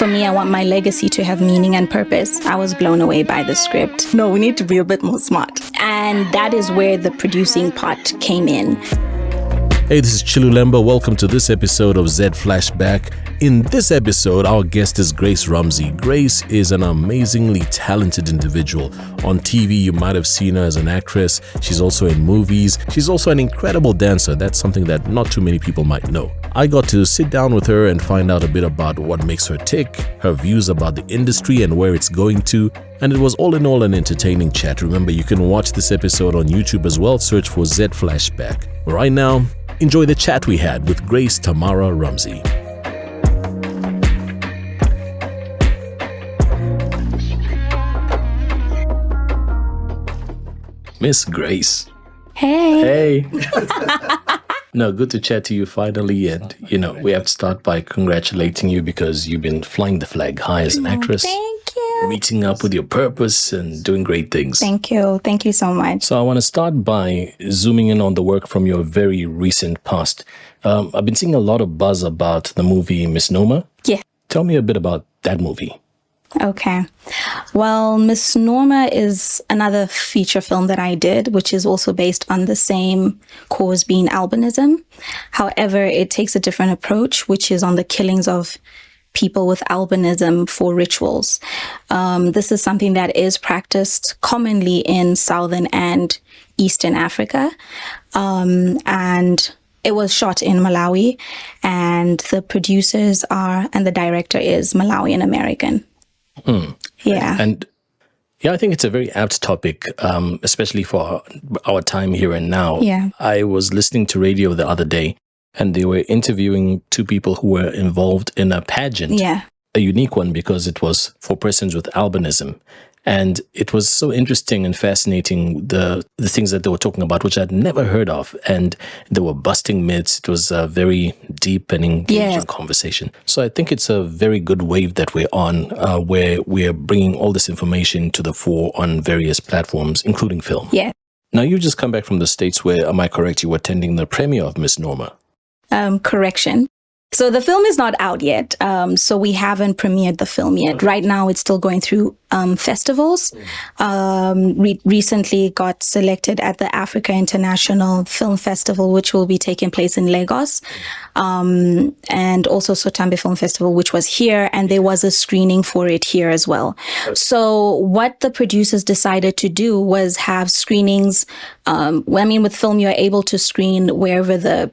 For me, I want my legacy to have meaning and purpose. I was blown away by the script. No, we need to be a bit more smart. And that is where the producing part came in. Hey, this is Chilulemba. Welcome to this episode of Z Flashback. In this episode, our guest is Grace Rumsey. Grace is an amazingly talented individual. On TV, you might have seen her as an actress. She's also in movies. She's also an incredible dancer. That's something that not too many people might know. I got to sit down with her and find out a bit about what makes her tick, her views about the industry and where it's going to, and it was all in all an entertaining chat. Remember, you can watch this episode on YouTube as well. Search for Z Flashback. Right now, Enjoy the chat we had with Grace Tamara Rumsey. Miss Grace. Hey. Hey. no, good to chat to you finally. And, you know, we have to start by congratulating you because you've been flying the flag high as an actress. Thank you. Meeting up with your purpose and doing great things. Thank you. Thank you so much. So I want to start by zooming in on the work from your very recent past. Um, I've been seeing a lot of buzz about the movie Misnomer. Yeah. Tell me a bit about that movie. Okay. Well, Misnomer is another feature film that I did, which is also based on the same cause being albinism. However, it takes a different approach, which is on the killings of people with albinism for rituals. Um, this is something that is practiced commonly in Southern and Eastern Africa. Um, and it was shot in Malawi, and the producers are, and the director is Malawian American. Yeah. And yeah, I think it's a very apt topic, um, especially for our, our time here and now. Yeah. I was listening to radio the other day and they were interviewing two people who were involved in a pageant. yeah. a unique one because it was for persons with albinism. And it was so interesting and fascinating the the things that they were talking about, which I'd never heard of, and they were busting myths. It was a very deep and engaging Yes. conversation. So I think it's a very good wave that we're on, uh, where we're bringing all this information to the fore on various platforms, including film. Yeah. Now you just come back from the states, where am I correct? You were attending the premiere of Misnomer. um, correction. So the film is not out yet. Um, so we haven't premiered the film yet. Right now, it's still going through um, festivals. Um, re- recently got selected at the Africa International Film Festival, which will be taking place in Lagos, um, and also Sotambe Film Festival, which was here, and there was a screening for it here as well. So what the producers decided to do was have screenings. Um, I mean, with film, you're able to screen wherever the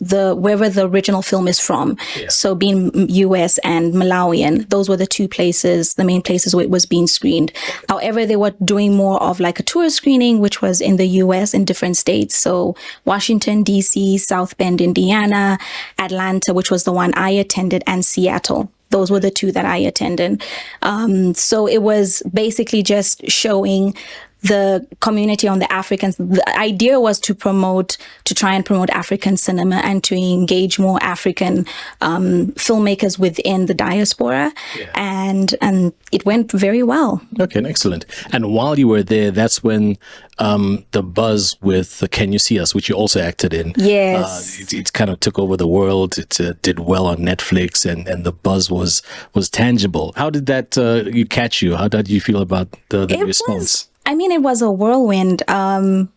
the wherever the original film is from. So being US and Malawian, those were the two places, the main places where it was being screened. However, they were doing more of like a tour screening, which was in the US in different states. So Washington, DC, South Bend, Indiana, Atlanta, which was the one I attended, and Seattle. Those were the two that I attended. Um, so it was basically just showing the community on the Africans. The idea was to promote, to try and promote African cinema and to engage more African um, filmmakers within the diaspora, and and it went very well. Okay, excellent. And while you were there, that's when um, the buzz with the Can You See Us, which you also acted in, Yes. uh, it, it kind of took over the world. It uh, did well on Netflix, and, and the buzz was was tangible. How did that uh, you catch you? How did you feel about the, the response? was. I mean, it was a whirlwind. Um,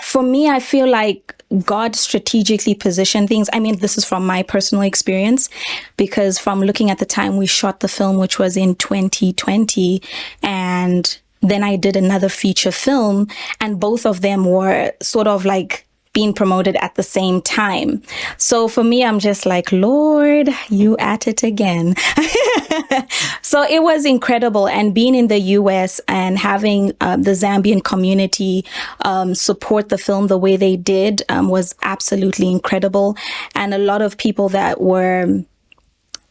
for me, I feel like God strategically positioned things. I mean, this is from my personal experience because from looking at the time we shot the film, which was in 2020, and then I did another feature film, and both of them were sort of like being promoted at the same time. So for me, I'm just like, Lord, you at it again. so it was incredible. And being in the US and having uh, the Zambian community um, support the film the way they did um, was absolutely incredible. And a lot of people that were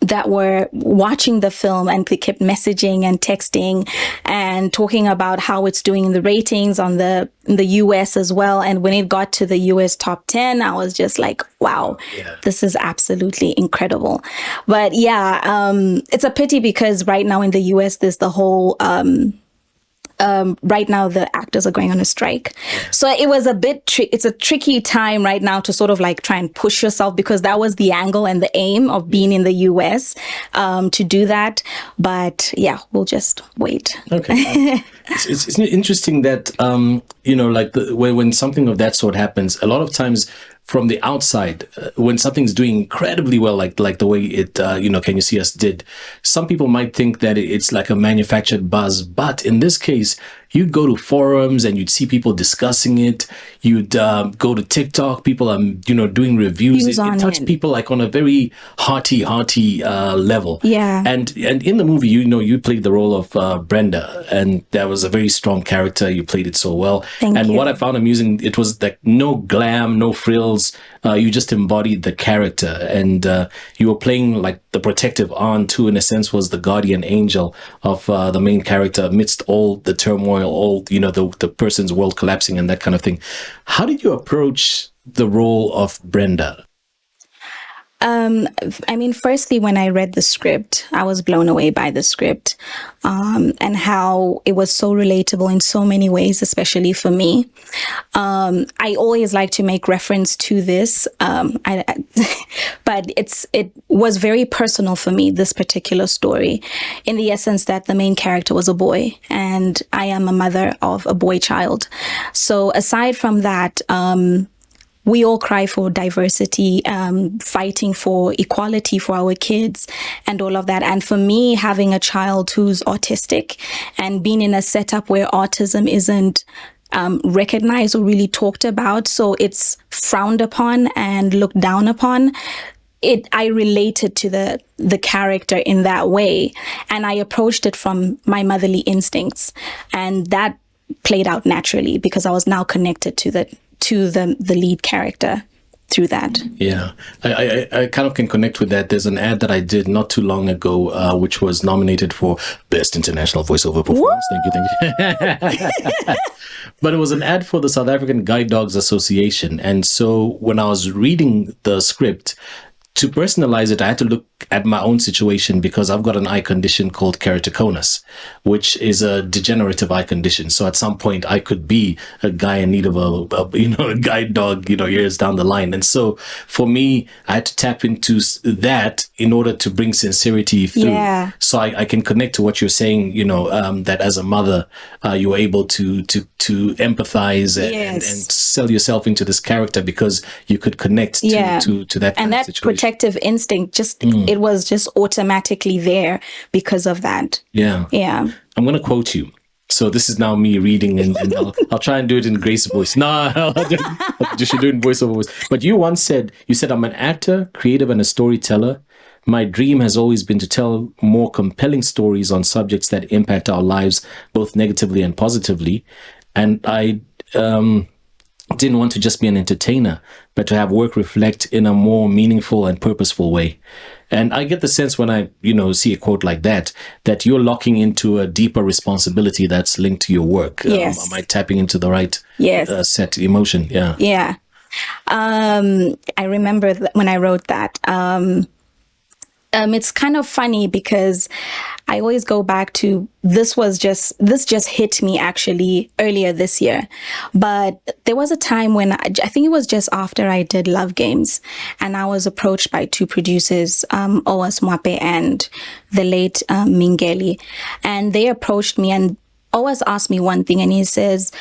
that were watching the film and they kept messaging and texting and talking about how it's doing in the ratings on the in the US as well. And when it got to the US top 10, I was just like, wow, this is absolutely incredible. But yeah, um, it's a pity because right now in the US, there's the whole um, um, right now the actors are going on a strike. So it was a bit, tri- it's a tricky time right now to sort of like try and push yourself because that was the angle and the aim of being in the US um, to do that. But yeah, we'll just wait. Okay. it's, it's, it's interesting that, um, you know, like the, when, when something of that sort happens, a lot of times from the outside uh, when something's doing incredibly well like like the way it uh, you know can you see us did some people might think that it's like a manufactured buzz but in this case you'd go to forums and you'd see people discussing it. You'd uh, go to TikTok, people are you know doing reviews. It, it touched it. people like on a very hearty, hearty uh, level. Yeah. And and in the movie, you know, you played the role of uh, Brenda, and that was a very strong character. You played it so well. Thank and you. what I found amusing, it was like no glam, no frills. Uh, you just embodied the character, and uh, you were playing like the protective aunt, who in a sense was the guardian angel of uh, the main character amidst all the turmoil all you know the the person's world collapsing and that kind of thing. How did you approach the role of Brenda? Um, I mean, firstly, when I read the script, I was blown away by the script um, and how it was so relatable in so many ways, especially for me. Um, I always like to make reference to this, um, I, but it's it was very personal for me. This particular story, in the essence that the main character was a boy, and I am a mother of a boy child. So aside from that um, we all cry for diversity, um, fighting for equality for our kids and all of that. And for me, having a child who's autistic and being in a setup where autism isn't um, recognized or really talked about, so it's frowned upon and looked down upon. It, I related to the the character in that way, and I approached it from my motherly instincts, and that played out naturally because I was now connected to the to the the lead character through that. Yeah, I, I, I, kind of can connect with that. There's an ad that I did not too long ago, uh, which was nominated for Best International Voiceover Performance. Thank you, thank you. but it was an ad for the South African Guide Dogs Association. And so when I was reading the script, to personalize it, I had to look at my own situation because I've got an eye condition called keratoconus, which is a degenerative eye condition. So at some point, I could be a guy in need of a, a you know a guide dog, you know, years down the line. And so for me, I had to tap into that in order to bring sincerity through. Yeah. So I, I can connect to what you're saying. You know, um, that as a mother, uh, you're able to to to empathize and, Yes. and, and sell yourself into this character because you could connect to Yeah. to, to that and that situation. protective instinct just it was just automatically there because of that. yeah. Yeah. I'm going to quote you. So this is now me reading, and, and I'll, I'll try and do it in Grace voice. No, I'll do, you should do it in voiceover voice. But you once said, you said, I'm an actor, creative, and a storyteller. My dream has always been to tell more compelling stories on subjects that impact our lives, both negatively and positively. And I um, didn't want to just be an entertainer, but to have work reflect in a more meaningful and purposeful way. And I get the sense when I, you know, see a quote like that, that you're locking into a deeper responsibility that's linked to your work. Yes. Um, am I tapping into the right Yes. uh, set emotion? Yeah. Yeah. Um, I remember th- when I wrote that. Um, um, it's kind of funny because I always go back to this was just this just hit me actually earlier this year, but there was a time when I, I think it was just after I did Love Games, and I was approached by two producers, um, Oas Mwape and the late um, Mingeli, and they approached me and Oas asked me one thing, and he says,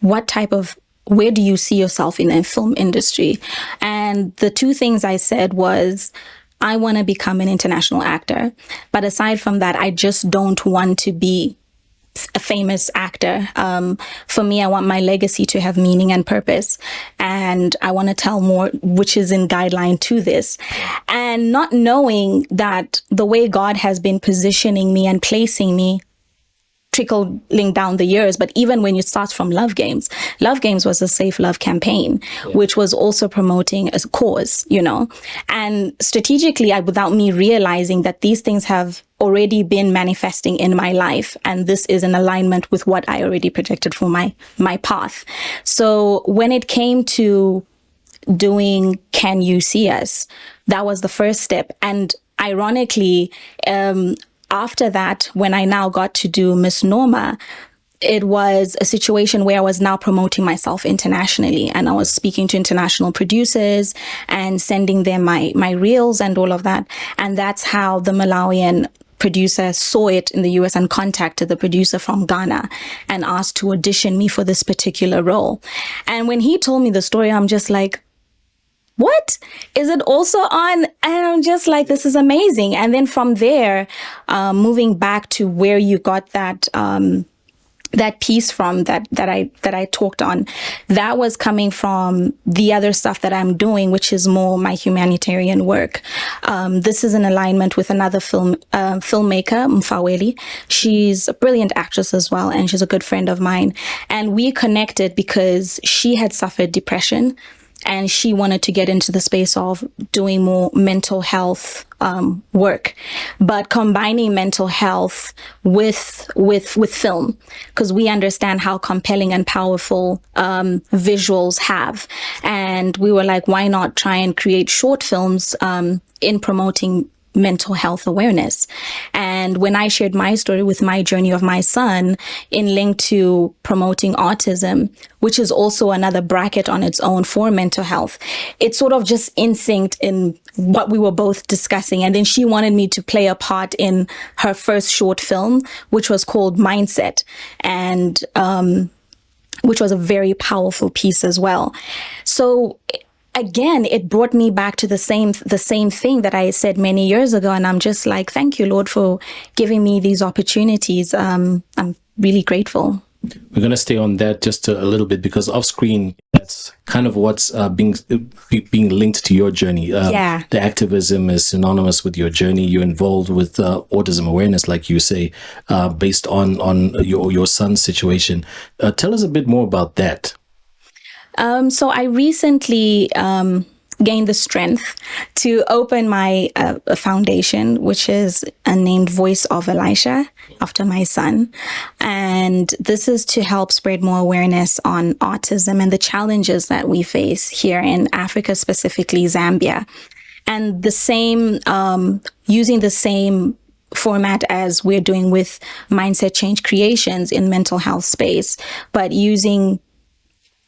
what type of where do you see yourself in the film industry? And the two things i said was i want to become an international actor. But aside from that i just don't want to be a famous actor. Um, for me i want my legacy to have meaning and purpose. And i want to tell more which is in guideline to this. And not knowing that the way god has been positioning me and placing me trickling down the years. But even when you start from Love Games, Love Games was a safe love campaign, which was also promoting a cause, you know, and strategically, I, without me realizing that these things have already been manifesting in my life and this is in alignment with what I already projected for my my path. So when it came to doing Can You See Us? That was the first step. And ironically, um, after that, when I now got to do Misnomer, it was a situation where I was now promoting myself internationally and I was speaking to international producers and sending them my, my reels and all of that. And that's how the Malawian producer saw it in the US and contacted the producer from Ghana and asked to audition me for this particular role. And when he told me the story, I'm just like, what is it also on? And i'm just like this is amazing. And then from there um, moving back to where you got that um, that piece from that that I that I talked on that was coming from the other stuff that I'm doing which is more my humanitarian work. Um, this is in alignment with another film uh, filmmaker Mfaweli. She's a brilliant actress as well and she's a good friend of mine. And we connected because she had suffered depression and she wanted to get into the space of doing more mental health um, work, but combining mental health with with with film because we understand how compelling and powerful um, visuals have, and we were like, why not try and create short films um, in promoting mental health awareness. And when I shared my story with my journey of my son in link to promoting autism, which is also another bracket on its own for mental health, it's sort of just in instinct in what we were both discussing. And then she wanted me to play a part in her first short film, which was called Mindset. And, um, which was a very powerful piece as well. So again it brought me back to the same the same thing that i said many years ago and i'm just like thank you lord for giving me these opportunities. Um, i'm really grateful. We're going to stay on that just a, a, little bit because off screen that's kind of what's uh, being being linked to your journey. Uh, yeah. the activism is synonymous with your journey. You're involved with uh, autism awareness like you say uh, based on on your your son's situation. Uh, tell us a bit more about that um, so I recently um, gained the strength to open my uh, foundation, which is a named Voice of Elisha after my son. And this is to help spread more awareness on autism and the challenges that we face here in Africa, specifically Zambia. And the same, um, using the same format as we're doing with mindset change creations in mental health space, but using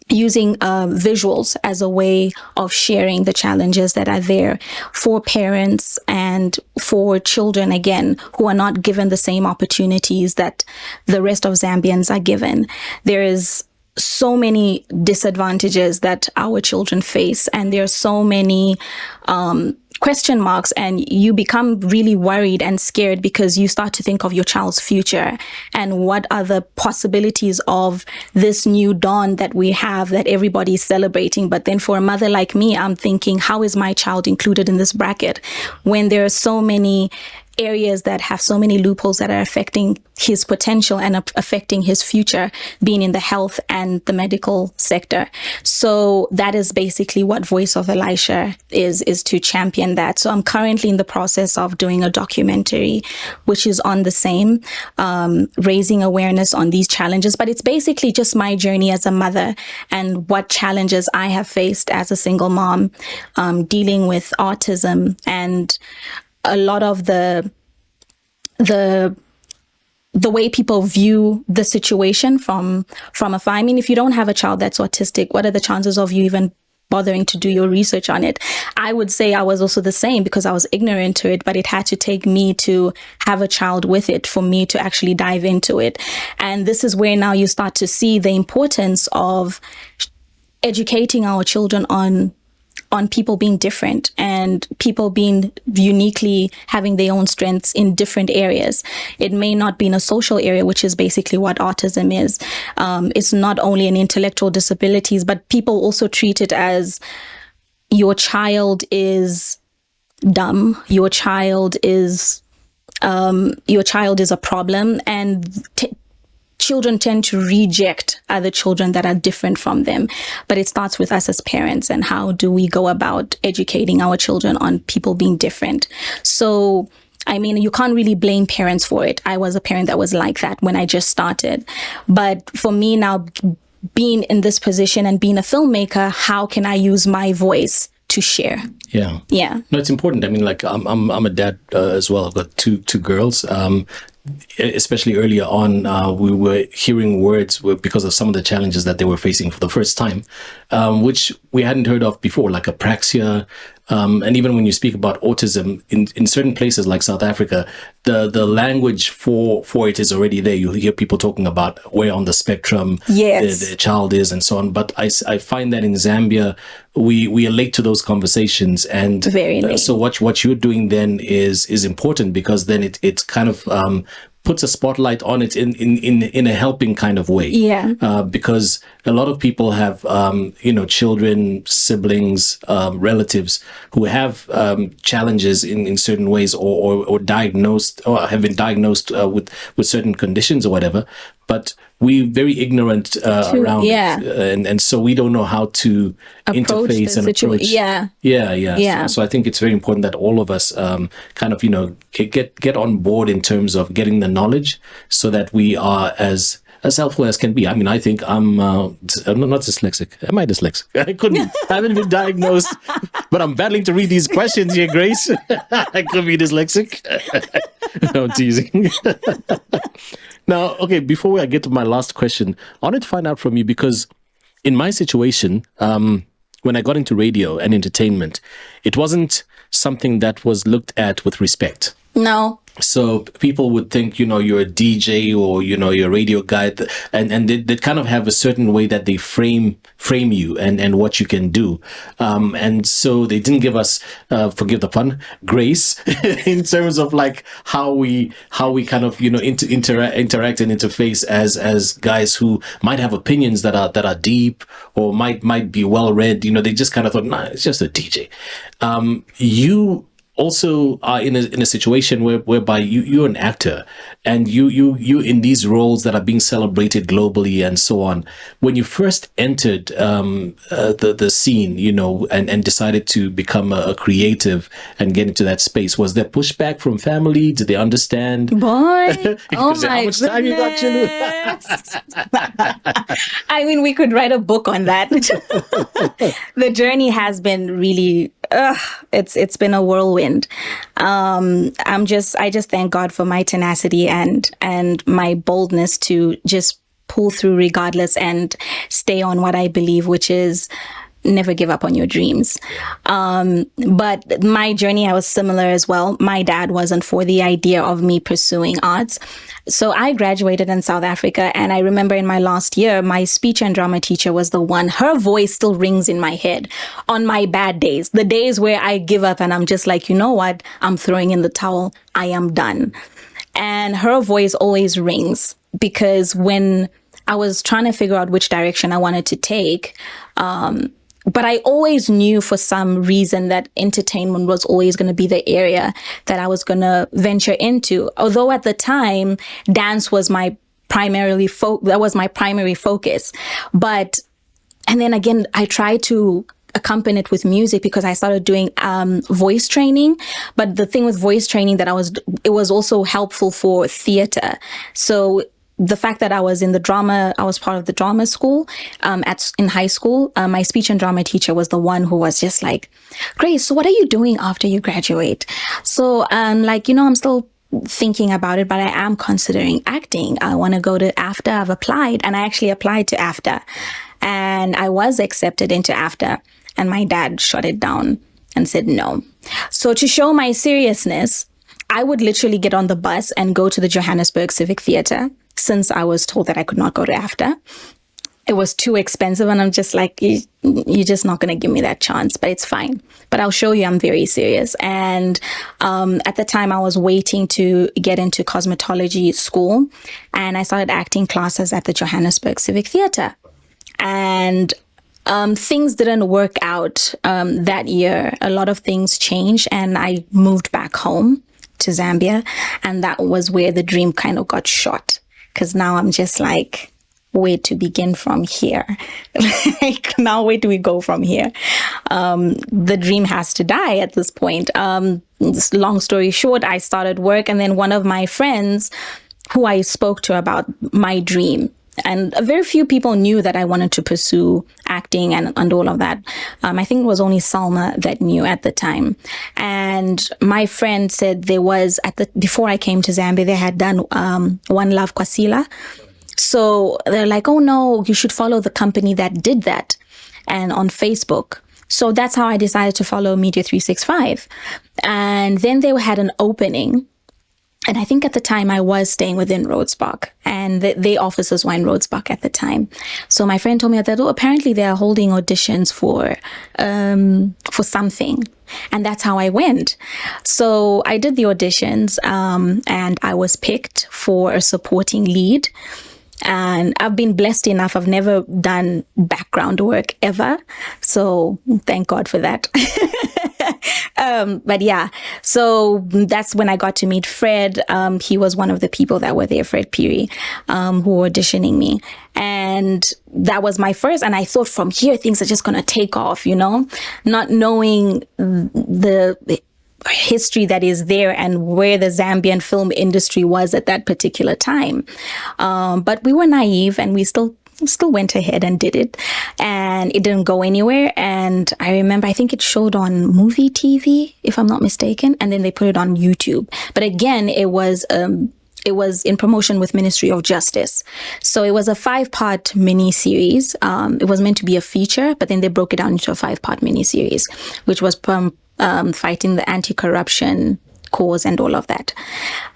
using uh, visuals as a way of sharing the challenges that are there for parents and for children again who are not given the same opportunities that the rest of Zambians are given. There is so many disadvantages that our children face and there are so many um, question marks and you become really worried and scared because you start to think of your child's future and what are the possibilities of this new dawn that we have that everybody's celebrating. But then for a mother like me, I'm thinking, how is my child included in this bracket when there are so many areas that have so many loopholes that are affecting his potential and affecting his future being in the health and the medical sector. So that is basically what Voice of Elisha is, is to champion that. So I'm currently in the process of doing a documentary, which is on the same, um, raising awareness on these challenges, but it's basically just my journey as a mother and what challenges I have faced as a single mom, um, dealing with autism and a lot of the the the way people view the situation from from afar. I mean, if you don't have a child that's autistic, what are the chances of you even bothering to do your research on it? I would say I was also the same because I was ignorant to it, but it had to take me to have a child with it for me to actually dive into it. And this is where now you start to see the importance of educating our children on on people being different and people being uniquely having their own strengths in different areas. It may not be in a social area, which is basically what autism is. Um, it's not only an intellectual disabilities, but people also treat it as your child is dumb, your child is um, your child is a problem, and children tend to reject other children that are different from them. But it starts with us as parents and how do we go about educating our children on people being different. So, I mean, you can't really blame parents for it. I was a parent that was like that when I just started. But for me now, being in this position and being a filmmaker, how can I use my voice to share. Yeah. Yeah. No, it's important. I mean, like I'm, I'm, I'm a dad uh, as well. I've got two, two girls. Um, especially earlier on, uh, we were hearing words because of some of the challenges that they were facing for the first time, um, which we hadn't heard of before, like apraxia. Um, and even when you speak about autism in, in certain places like South Africa, the, the language for, for it is already there. You hear people talking about where on the spectrum yes. the, the child is and so on. But I, I find that in Zambia, we, we are late to those conversations. And Very late. so what, what you're doing then is, is important because then it, it's kind of, um, puts a spotlight on it in, in, in, in a helping kind of way. Yeah. Uh, because a lot of people have, um, you know, children, siblings, um, relatives who have um, challenges in, in certain ways or, or, or diagnosed or have been diagnosed uh, with, with certain conditions or whatever. But we're very ignorant uh, To- around yeah. it. Uh, and, and so we don't know how to Approach interface and approach. yeah. Yeah, yeah. Yeah. So, so I think it's very important that all of us um, kind of, you know, get, get on board in terms of getting the knowledge so that we are as as helpful as can be. I mean, I think I'm, uh, I'm not dyslexic. Am I dyslexic? I couldn't. I haven't been diagnosed, but I'm battling to read these questions here, Grace. I could be dyslexic. no, I'm teasing. Now, okay, before I get to my last question, I wanted to find out from you because in my situation, um, when I got into radio and entertainment, it wasn't something that was looked at with respect. No. So people would think, you know, you're a DJ or, you know, you're a radio guy and, and they, they kind of have a certain way that they frame, frame you and, and what you can do. Um, and so they didn't give us, uh, forgive the pun, grace in terms of like how we, how we kind of, you know, inter- intera- interact and interface as, as guys who might have opinions that are, that are deep or might, might be well read. You know, they just kind of thought, nah, it's just a DJ. Um, you, also are in a in a situation where whereby you you're an actor and you you you in these roles that are being celebrated globally and so on. When you first entered um, uh, the the scene, you know, and and decided to become a, a creative and get into that space, was there pushback from family? Did they understand? Boy. oh Because how my much time you got, goodness. I mean, we could write a book on that. the journey has been really, ugh, it's it's been a whirlwind. Um, I'm just, I just thank God for my tenacity and and my boldness to just pull through regardless and stay on what I believe, which is never give up on your dreams. Um, but my journey, I was similar as well. My dad wasn't for the idea of me pursuing arts. So I graduated in South Africa. And I remember in my last year, my speech and drama teacher was the one, her voice still rings in my head on my bad days, the days where I give up and I'm just like, you know what? I'm throwing in the towel. I am done. And her voice always rings because when I was trying to figure out which direction I wanted to take, um, but I always knew for some reason that entertainment was always going to be the area that I was going to venture into. Although at the time, dance was my primarily fo- that was my primary focus. But and then again, I tried to accompany it with music because I started doing um, voice training. But the thing with voice training that I was, it was also helpful for theater. So the fact that I was in the drama, I was part of the drama school um, at in high school. Uh, my speech and drama teacher was the one who was just like, "Grace, so what are you doing after you graduate?" So, um, like you know, I'm still thinking about it, but I am considering acting. I want to go to AFDA. I've applied, and I actually applied to AFDA, and I was accepted into AFDA, and my dad shut it down and said no. So to show my seriousness, I would literally get on the bus and go to the Johannesburg Civic Theatre since I was told that I could not go to AFDA. It was too expensive, and I'm just like, "You- you're just not going to give me that chance, but it's fine. But I'll show you I'm very serious. And um, at the time, I was waiting to get into cosmetology school, and I started acting classes at the Johannesburg Civic Theatre. And um, things didn't work out um, that year. A lot of things changed, and I moved back home to Zambia, and that was where the dream kind of got shot. Because now I'm just like, where to begin from here? like now, where do we go from here? Um, the dream has to die at this point. Um, long story short, I started work, and then one of my friends, who I spoke to about my dream, and very few people knew that I wanted to pursue acting and, and all of that. Um, I think it was only Salma that knew at the time. And my friend said there was at the before I came to Zambia, they had done um, One Love Kwasila. So they're like, oh no, you should follow the company that did that, and on Facebook. So that's how I decided to follow Media 365. And then they had an opening and I think at the time I was staying within Rhodes Park and the, the offices were in Rhodes Park at the time. So my friend told me that oh, apparently they are holding auditions for, um, for something. And that's how I went. So I did the auditions, um, and I was picked for a supporting lead. And I've been blessed enough. I've never done background work ever. So thank God for that. um, but yeah, so that's when I got to meet Fred. Um, he was one of the people that were there, Fred Peary, um, who were auditioning me. And that was my first. And I thought from here, things are just going to take off, you know, not knowing the, the history that is there and where the Zambian film industry was at that particular time. Um, but we were naive and we still still went ahead and did it and it didn't go anywhere and i remember i think it showed on movie tv if i'm not mistaken and then they put it on youtube but again it was um, it was in promotion with Ministry of Justice. So it was a five part mini series. Um, it was meant to be a feature, but then they broke it down into a five part mini series, which was um, um, fighting the anti corruption cause and all of that.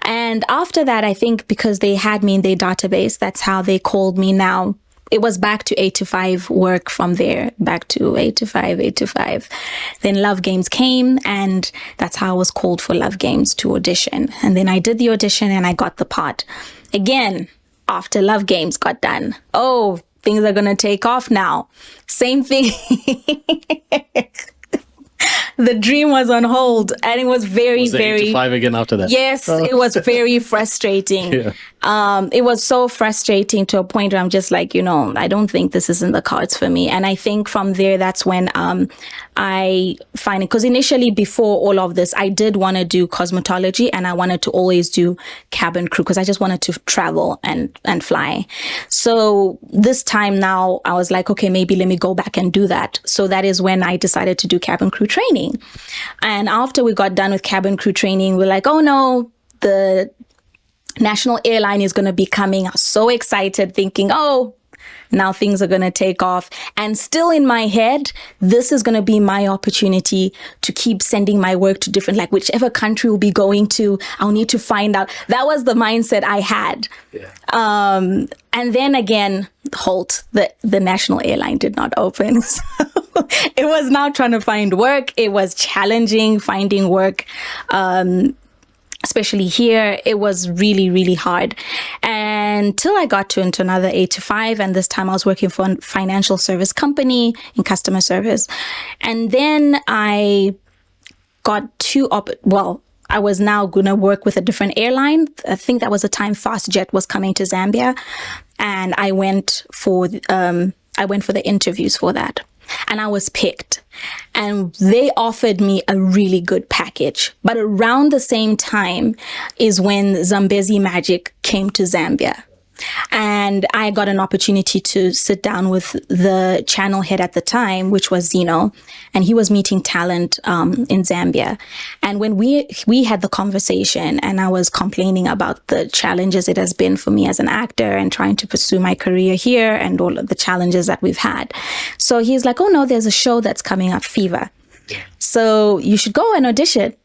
And after that, I think because they had me in their database, that's how they called me now. It was back to eight to five work from there, back to eight to five, eight to five. Then Love Games came, and that's how I was called for Love Games to audition. And then I did the audition and I got the part. Again, after Love Games got done. Oh, things are going to take off now. Same thing. the dream was on hold and it was very Was it eight very to five again after that? yes it was very frustrating. Yeah. um it was so frustrating to a point where i'm just like you know i don't think this is in the cards for me. And i think from there that's when um i find it because initially before all of this i did want to do cosmetology and i wanted to always do cabin crew because i just wanted to travel and and fly. So this time now i was like okay maybe let me go back and do that. So that is when i decided to do cabin crew training and after we got done with cabin crew training we're like oh no the national airline is going to be coming. I was so excited thinking, oh, now things are going to take off. And still in my head, this is going to be my opportunity to keep sending my work to different, like whichever country we'll be going to, I'll need to find out. That was the mindset I had. Um, and then again, halt, the, the national airline did not open. So it was now trying to find work. It was challenging finding work. Um, especially here, it was really, really hard. Until I got to into another eight to five, and this time I was working for a financial service company in customer service. And then I got two op well, I was now gonna work with a different airline. I think that was the time FastJet was coming to Zambia. And I went for um I went for the interviews for that. And I was picked. And they offered me a really good package. But around the same time is when Zambezi Magic came to Zambia. And I got an opportunity to sit down with the channel head at the time, which was Zeno, and he was meeting talent um, in Zambia. And when we we had the conversation, and I was complaining about the challenges it has been for me as an actor and trying to pursue my career here, and all of the challenges that we've had. So he's like, "Oh no, there's a show that's coming up, Fever. So you should go and audition."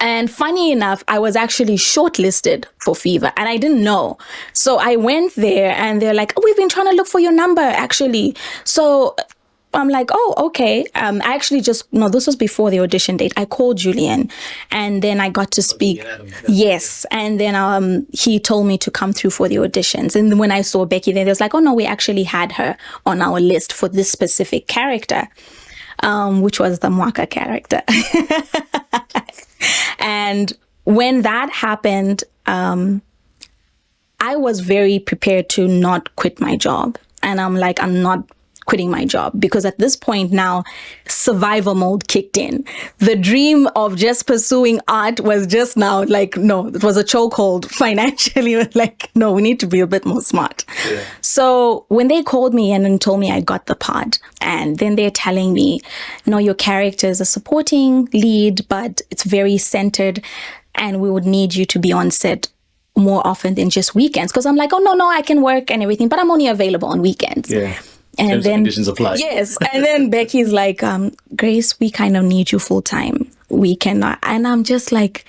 And funny enough, I was actually shortlisted for Fever and I didn't know. So I went there and they're like, oh, we've been trying to look for your number actually. So I'm like, oh, okay. Um, I actually just, no, this was before the audition date. I called Julian and then I got to speak. Yes. And then um, he told me to come through for the auditions. And when I saw Becky there, they was like, oh, no, we actually had her on our list for this specific character, um, which was the Mwaka character. and when that happened, um, I was very prepared to not quit my job. And I'm like, I'm not quitting my job because at this point now survival mode kicked in. The dream of just pursuing art was just now like, no, it was a chokehold financially. like, no, we need to be a bit more smart. Yeah. So when they called me in and told me I got the part, and then they're telling me, no, your character is a supporting lead, but it's very centered and we would need you to be on set more often than just weekends. Cause I'm like, oh no, no, I can work and everything, but I'm only available on weekends. Yeah. And Terms then conditions apply. Yes. And then Becky's like, um, Grace, we kind of need you full time. We cannot. And I'm just like,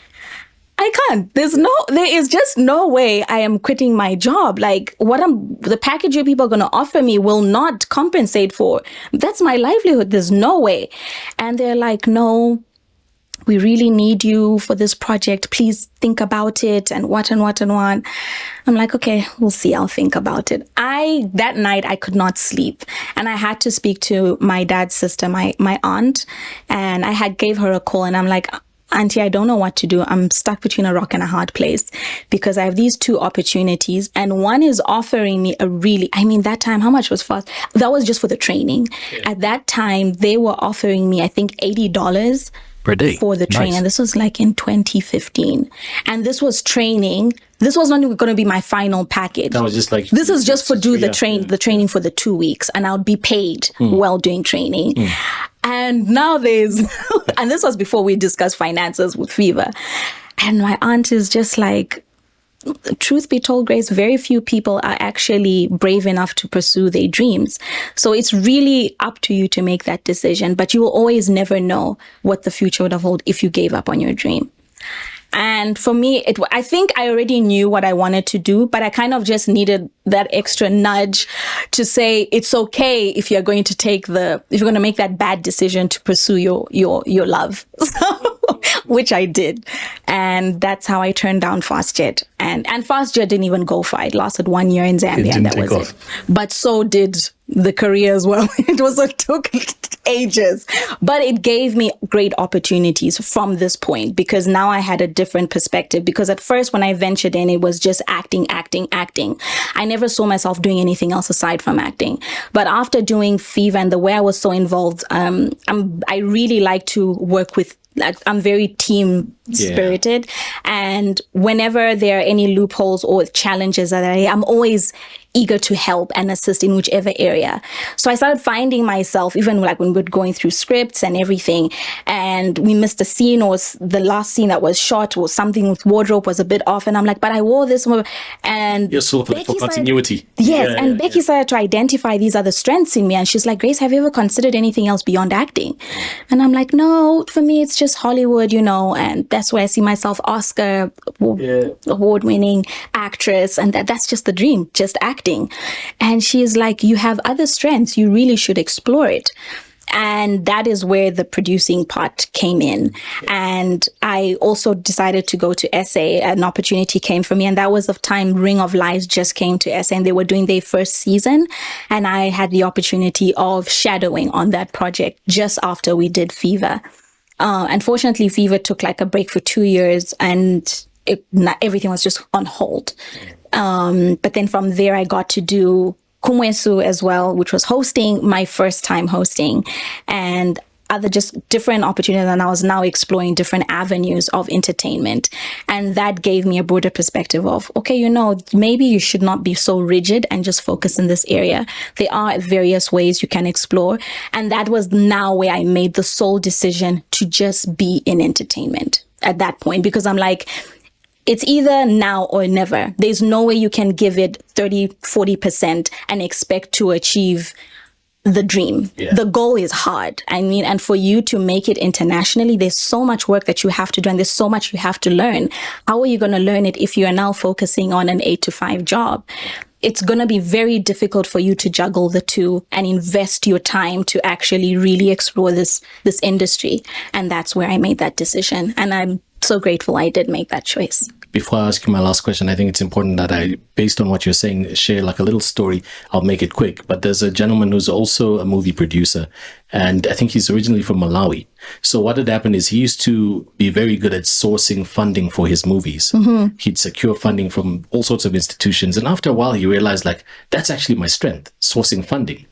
I can't. There's no, there is just no way I am quitting my job. Like what I'm, the package you people are going to offer me will not compensate for. That's my livelihood. There's no way. And they're like, no, we really need you for this project. Please think about it and what and what and what. I'm like, okay, we'll see. I'll think about it. I, that night, I could not sleep and I had to speak to my dad's sister, my, my aunt, and I had gave her a call and I'm like, Auntie, I don't know what to do. I'm stuck between a rock and a hard place because I have these two opportunities and one is offering me a really, I mean, that time, how much was fast? That was just for the training. Yeah. At that time, they were offering me, I think, $80 per day for the training. Nice. This was like in 2015, and this was training. This was not going to be my final package. That was just like this is just for do the train yeah. the training for the two weeks, and I would be paid mm. while doing training. Mm. And now there's, and this was before we discussed finances with Fever, and my aunt is just like, truth be told, Grace, very few people are actually brave enough to pursue their dreams. So it's really up to you to make that decision, but you will always never know what the future would have hold if you gave up on your dream. And for me, it, I think I already knew what I wanted to do, but I kind of just needed that extra nudge to say it's okay if you're going to take the, if you're going to make that bad decision to pursue your, your, your love. which I did. And that's how I turned down FastJet. And, and FastJet didn't even go far. It lasted one year in Zambia and that was off. it. But so did the career as well. it was, it took ages, but it gave me great opportunities from this point because now I had a different perspective. Because at first, when I ventured in, it was just acting, acting, acting. I never saw myself doing anything else aside from acting. But after doing Fever and the way I was so involved, um, I'm, I really like to work with like I'm very team spirited. Yeah. And whenever there are any loopholes or challenges that I, I'm always eager to help and assist in whichever area. So I started finding myself, even like when we are going through scripts and everything, and we missed a scene or the last scene that was shot or something with wardrobe was a bit off. And I'm like, but I wore this. And you're sort of for continuity. Started, yes. Yeah, and yeah, Becky yeah. started to identify these other strengths in me. And she's like, Grace, have you ever considered anything else beyond acting? And I'm like, no, for me, it's just Hollywood, you know, and that's where I see myself Oscar award winning actress. And that, that's just the dream, just acting acting. And is like, you have other strengths. You really should explore it. And that is where the producing part came in. And I also decided to go to SA. An opportunity came for me. And that was the time Ring of Lies just came to SA and they were doing their first season. And I had the opportunity of shadowing on that project just after we did Fever. Uh, unfortunately, Fever took like a break for two years and it, not, everything was just on hold. Um, but then from there, I got to do Kumwesu as well, which was hosting my first time hosting and other just different opportunities. And I was now exploring different avenues of entertainment. And that gave me a broader perspective of, okay, you know, maybe you should not be so rigid and just focus in this area. There are various ways you can explore. And that was now where I made the sole decision to just be in entertainment at that point because I'm like, it's either now or never. There's no way you can give it 30, 40% and expect to achieve the dream. Yeah. The goal is hard. I mean, and for you to make it internationally, there's so much work that you have to do and there's so much you have to learn. How are you going to learn it if you are now focusing on an eight to five job? It's going to be very difficult for you to juggle the two and invest your time to actually really explore this, this industry. And that's where I made that decision. And I'm so grateful I did make that choice before I ask you my last question, I think it's important that I, based on what you're saying, share like a little story. I'll make it quick. But there's a gentleman who's also a movie producer, and I think he's originally from Malawi. So what had happened is he used to be very good at sourcing funding for his movies. Mm-hmm. He'd secure funding from all sorts of institutions, and after a while, he realized like that's actually my strength, sourcing funding.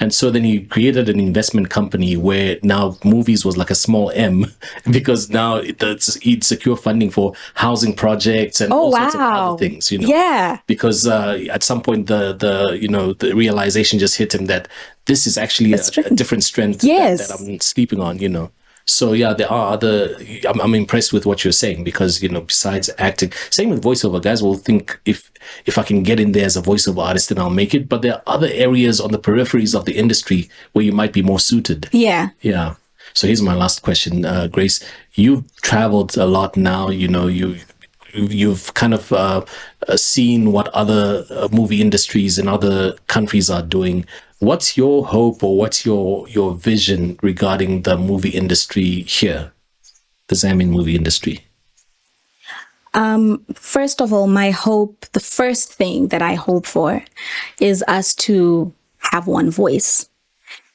And so then he created an investment company where now movies was like a small M because now it, he'd secure funding for housing projects and oh, all wow. sorts of other things, you know. Yeah. Because uh, at some point the the you know the realization just hit him that this is actually a, a, different strength yes. that, that I'm sleeping on, you know. So yeah, there are other. I'm, I'm, impressed with what you're saying because you know, besides acting, same with voiceover. Guys will think if if I can get in there as a voiceover artist, then I'll make it. But there are other areas on the peripheries of the industry where you might be more suited. Yeah. Yeah. So here's my last question, uh, Grace. You've traveled a lot now. You know, you you've kind of uh, uh seen what other uh, movie industries in other countries are doing. What's your hope or what's your your vision regarding the movie industry here, the Zambian movie industry? Um, first of all, my hope, the first thing that I hope for is us to have one voice.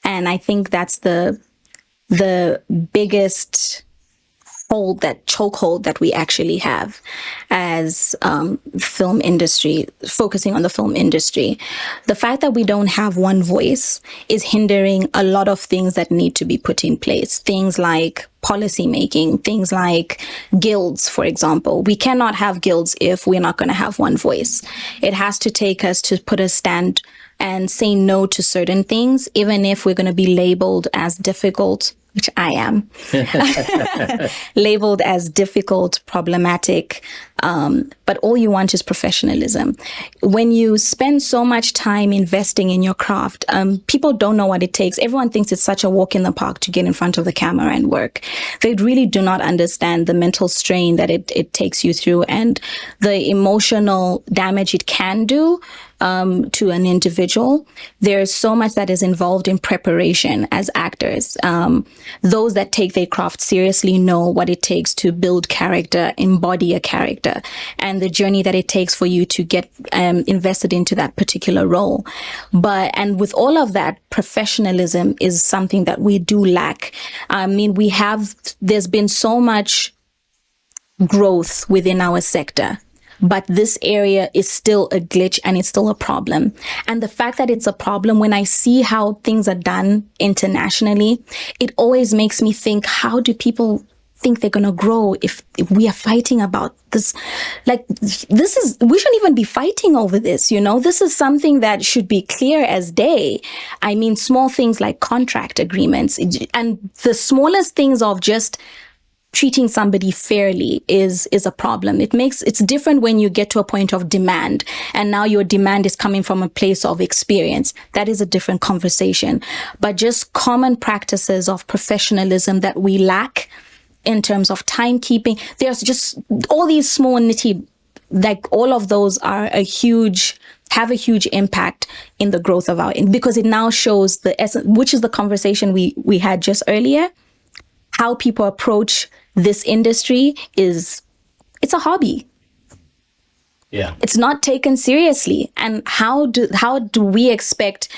And I think that's the the biggest hold that chokehold that we actually have as um, film industry focusing on the film industry. The fact that we don't have one voice is hindering a lot of things that need to be put in place. Things like policy making things like guilds for example. We cannot have guilds if we're not going to have one voice. It has to take us to put a stand and say no to certain things even if we're going to be labeled as difficult which I am, labeled as difficult, problematic. Um, but all you want is professionalism. When you spend so much time investing in your craft, um, people don't know what it takes. Everyone thinks it's such a walk in the park to get in front of the camera and work. They really do not understand the mental strain that it, it takes you through and the emotional damage it can do um, to an individual. There's so much that is involved in preparation as actors. Um, those that take their craft seriously know what it takes to build character, embody a character, and the journey that it takes for you to get um, invested into that particular role. But and with all of that, professionalism is something that we do lack. I mean, we have. There's been so much growth within our sector but this area is still a glitch and it's still a problem. And the fact that it's a problem, when I see how things are done internationally, it always makes me think, how do people think they're going to grow if, if, we are fighting about this? Like this is we shouldn't even be fighting over this you know? This is something that should be clear as day. I mean small things like contract agreements and the smallest things of just treating somebody fairly is is a problem. It makes it's different when you get to a point of demand and now your demand is coming from a place of experience. That is a different conversation. But just common practices of professionalism that we lack in terms of timekeeping there's just all these small nitty like all of those are a huge have a huge impact in the growth of our because it now shows the essence which is the conversation we we had just earlier how people approach this industry is it's a hobby. Yeah. It's not taken seriously. And how do how do we expect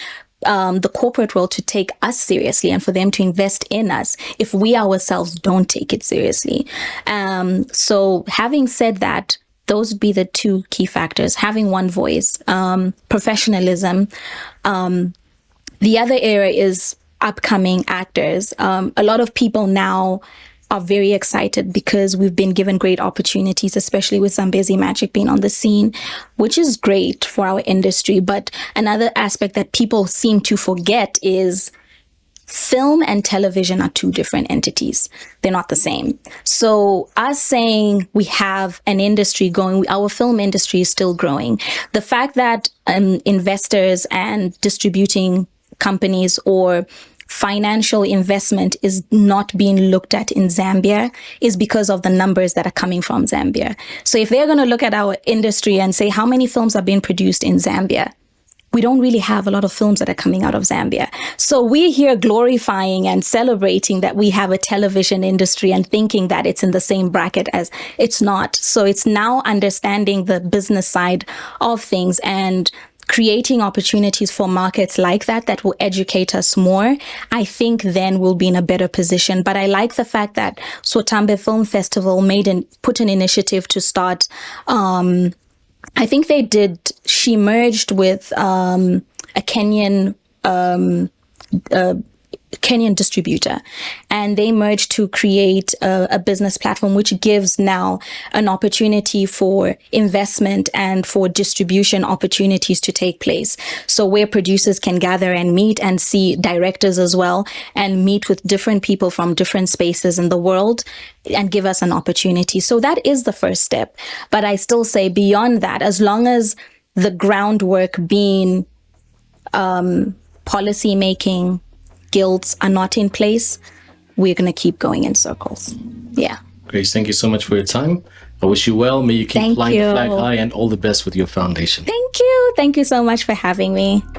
um, the corporate world to take us seriously and for them to invest in us if we ourselves don't take it seriously. Um, so, having said that, those would be the two key factors having one voice, um, professionalism. Um, the other area is upcoming actors. Um, a lot of people now are very excited because we've been given great opportunities, especially with Zambezi Magic being on the scene, which is great for our industry. But another aspect that people seem to forget is film and television are two different entities. They're not the same. So us saying we have an industry going, our film industry is still growing. The fact that um, investors and distributing companies or financial investment is not being looked at in Zambia is because of the numbers that are coming from Zambia. So if they're going to look at our industry and say how many films are being produced in Zambia, we don't really have a lot of films that are coming out of Zambia. So we're here glorifying and celebrating that we have a television industry and thinking that it's in the same bracket as it's not. So it's now understanding the business side of things and creating opportunities for markets like that that will educate us more, I think then we'll be in a better position. But I like the fact that Sotambe Film Festival made and put an initiative to start. Um, I think they did. She merged with um, a Kenyan um, uh, Kenyan distributor, and they merged to create a, a, business platform which gives now an opportunity for investment and for distribution opportunities to take place. So where producers can gather and meet and see directors as well and meet with different people from different spaces in the world and give us an opportunity. So that is the first step. But I still say beyond that, as long as the groundwork being um, policy making, guilds are not in place, we're going to keep going in circles. Yeah. Grace, thank you so much for your time. I wish you well. May you keep thank flying you. the flag high and all the best with your foundation. Thank you. Thank you so much for having me.